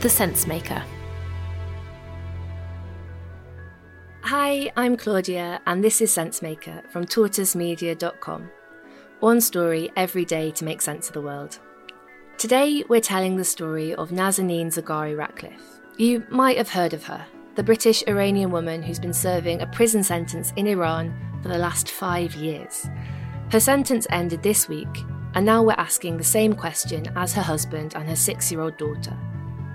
The Sensemaker. Hi, I'm Claudia, and this is Sensemaker from tortoisemedia.com. One story every day to make sense of the world. Today, we're telling the story of Nazanin Zaghari Ratcliffe. You might have heard of her, the British Iranian woman who's been serving a prison sentence in Iran for the last five years. Her sentence ended this week, and now we're asking the same question as her husband and her six year old daughter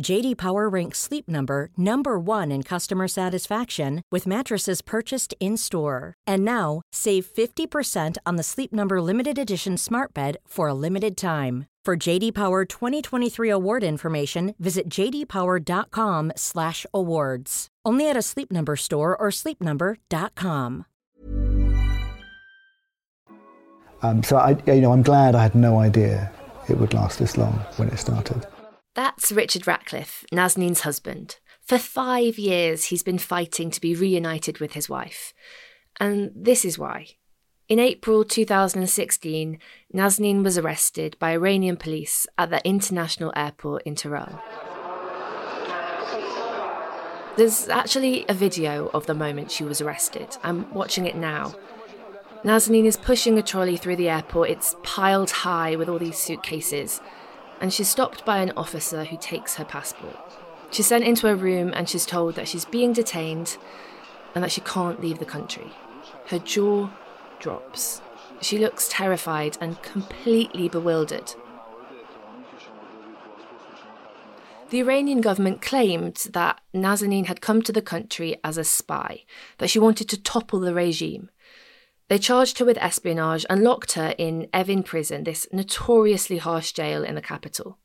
JD Power ranks Sleep Number number 1 in customer satisfaction with mattresses purchased in-store. And now, save 50% on the Sleep Number limited edition Smart Bed for a limited time. For JD Power 2023 award information, visit jdpower.com/awards. Only at a Sleep Number store or sleepnumber.com. Um, so I, you know, I'm glad I had no idea it would last this long when it started. That's Richard Ratcliffe, Nazanin's husband. For five years, he's been fighting to be reunited with his wife. And this is why. In April 2016, Nazanin was arrested by Iranian police at the international airport in Tehran. There's actually a video of the moment she was arrested. I'm watching it now. Nazanin is pushing a trolley through the airport. It's piled high with all these suitcases and she's stopped by an officer who takes her passport. She's sent into a room and she's told that she's being detained and that she can't leave the country. Her jaw drops. She looks terrified and completely bewildered. The Iranian government claimed that Nazanin had come to the country as a spy, that she wanted to topple the regime. They charged her with espionage and locked her in Evin prison, this notoriously harsh jail in the capital.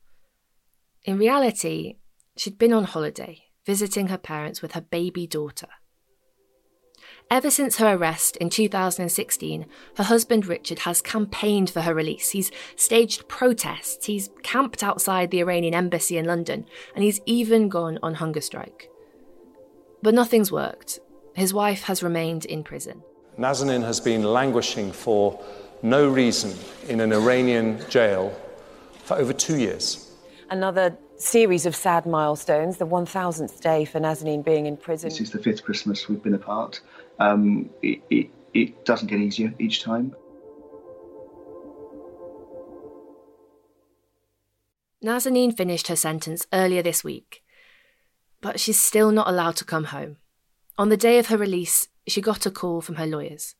In reality, she'd been on holiday, visiting her parents with her baby daughter. Ever since her arrest in 2016, her husband Richard has campaigned for her release. He's staged protests, he's camped outside the Iranian embassy in London, and he's even gone on hunger strike. But nothing's worked. His wife has remained in prison. Nazanin has been languishing for no reason in an Iranian jail for over two years. Another series of sad milestones, the 1000th day for Nazanin being in prison. This is the fifth Christmas we've been apart. Um, it, it, it doesn't get easier each time. Nazanin finished her sentence earlier this week, but she's still not allowed to come home. On the day of her release, she got a call from her lawyers.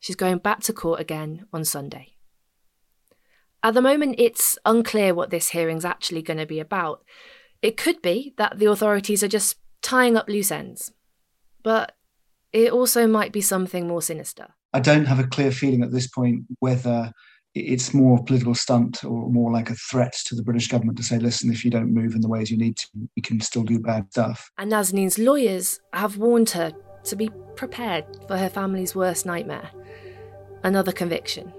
She's going back to court again on Sunday. At the moment, it's unclear what this hearing's actually going to be about. It could be that the authorities are just tying up loose ends. But it also might be something more sinister. I don't have a clear feeling at this point whether it's more of a political stunt or more like a threat to the British government to say, listen, if you don't move in the ways you need to, you can still do bad stuff. And Nazanin's lawyers have warned her to be prepared for her family's worst nightmare another conviction.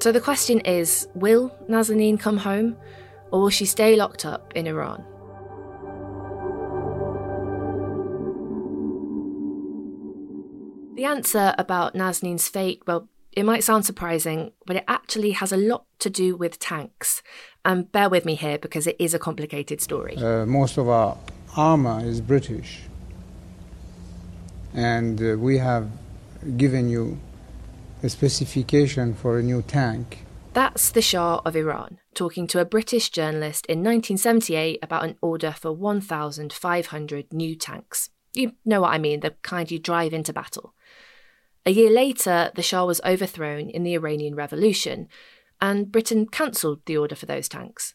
So the question is will Nazanin come home or will she stay locked up in Iran? The answer about Nazanin's fate, well, it might sound surprising, but it actually has a lot to do with tanks. And bear with me here because it is a complicated story. Uh, most of our armor is British and uh, we have given you a specification for a new tank. That's the Shah of Iran talking to a British journalist in 1978 about an order for 1,500 new tanks. You know what I mean, the kind you drive into battle. A year later, the Shah was overthrown in the Iranian Revolution, and Britain cancelled the order for those tanks.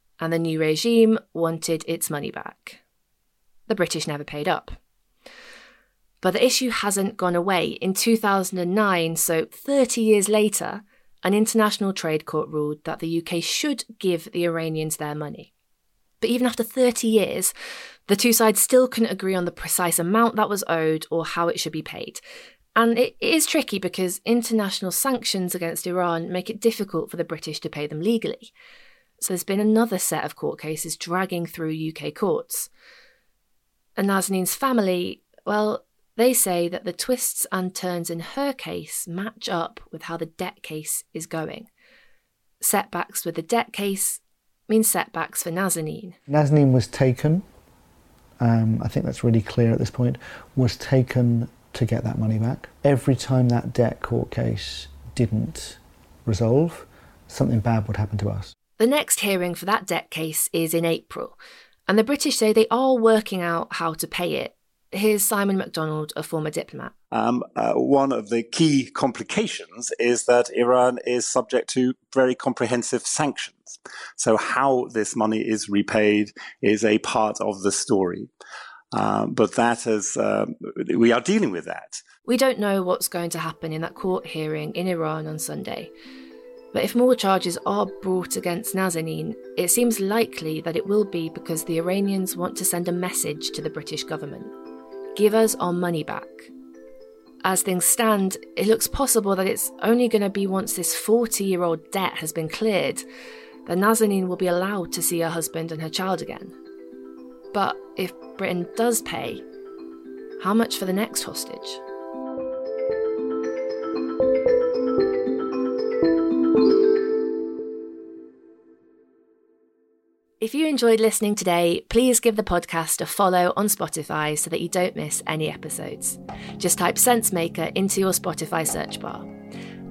and the new regime wanted its money back. The British never paid up. But the issue hasn't gone away. In 2009, so 30 years later, an international trade court ruled that the UK should give the Iranians their money. But even after 30 years, the two sides still couldn't agree on the precise amount that was owed or how it should be paid. And it is tricky because international sanctions against Iran make it difficult for the British to pay them legally. So there's been another set of court cases dragging through UK courts. And Nazanin's family, well, they say that the twists and turns in her case match up with how the debt case is going. Setbacks with the debt case mean setbacks for Nazanin. Nazanin was taken, um, I think that's really clear at this point, was taken to get that money back. Every time that debt court case didn't resolve, something bad would happen to us. The next hearing for that debt case is in April, and the British say they are working out how to pay it. Here's Simon McDonald, a former diplomat. Um, uh, one of the key complications is that Iran is subject to very comprehensive sanctions. So, how this money is repaid is a part of the story. Um, but that is, um, we are dealing with that. We don't know what's going to happen in that court hearing in Iran on Sunday. But if more charges are brought against Nazanin, it seems likely that it will be because the Iranians want to send a message to the British government give us our money back. As things stand, it looks possible that it's only going to be once this 40 year old debt has been cleared that Nazanin will be allowed to see her husband and her child again. But if Britain does pay, how much for the next hostage? If you enjoyed listening today, please give the podcast a follow on Spotify so that you don't miss any episodes. Just type Sensemaker into your Spotify search bar.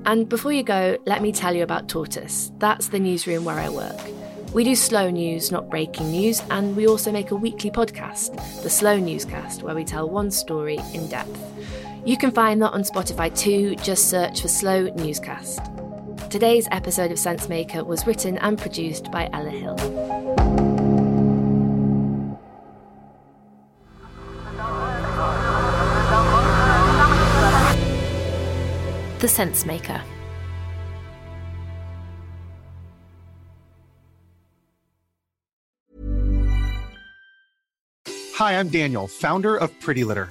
And before you go, let me tell you about Tortoise. That's the newsroom where I work. We do slow news, not breaking news, and we also make a weekly podcast, the Slow Newscast, where we tell one story in depth. You can find that on Spotify too, just search for Slow Newscast. Today's episode of Sensemaker was written and produced by Ella Hill. The Sensemaker. Hi, I'm Daniel, founder of Pretty Litter.